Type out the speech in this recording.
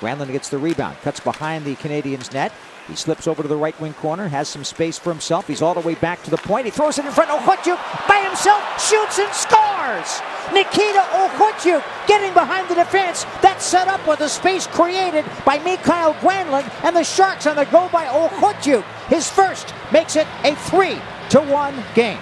Granlund gets the rebound, cuts behind the Canadiens' net. He slips over to the right wing corner, has some space for himself. He's all the way back to the point. He throws it in front. Okhotiuk by himself shoots and scores. Nikita Okhotiuk getting behind the defense. That set up with the space created by Mikael Granlund and the Sharks on the go by Okhotiuk. His first makes it a three to one game.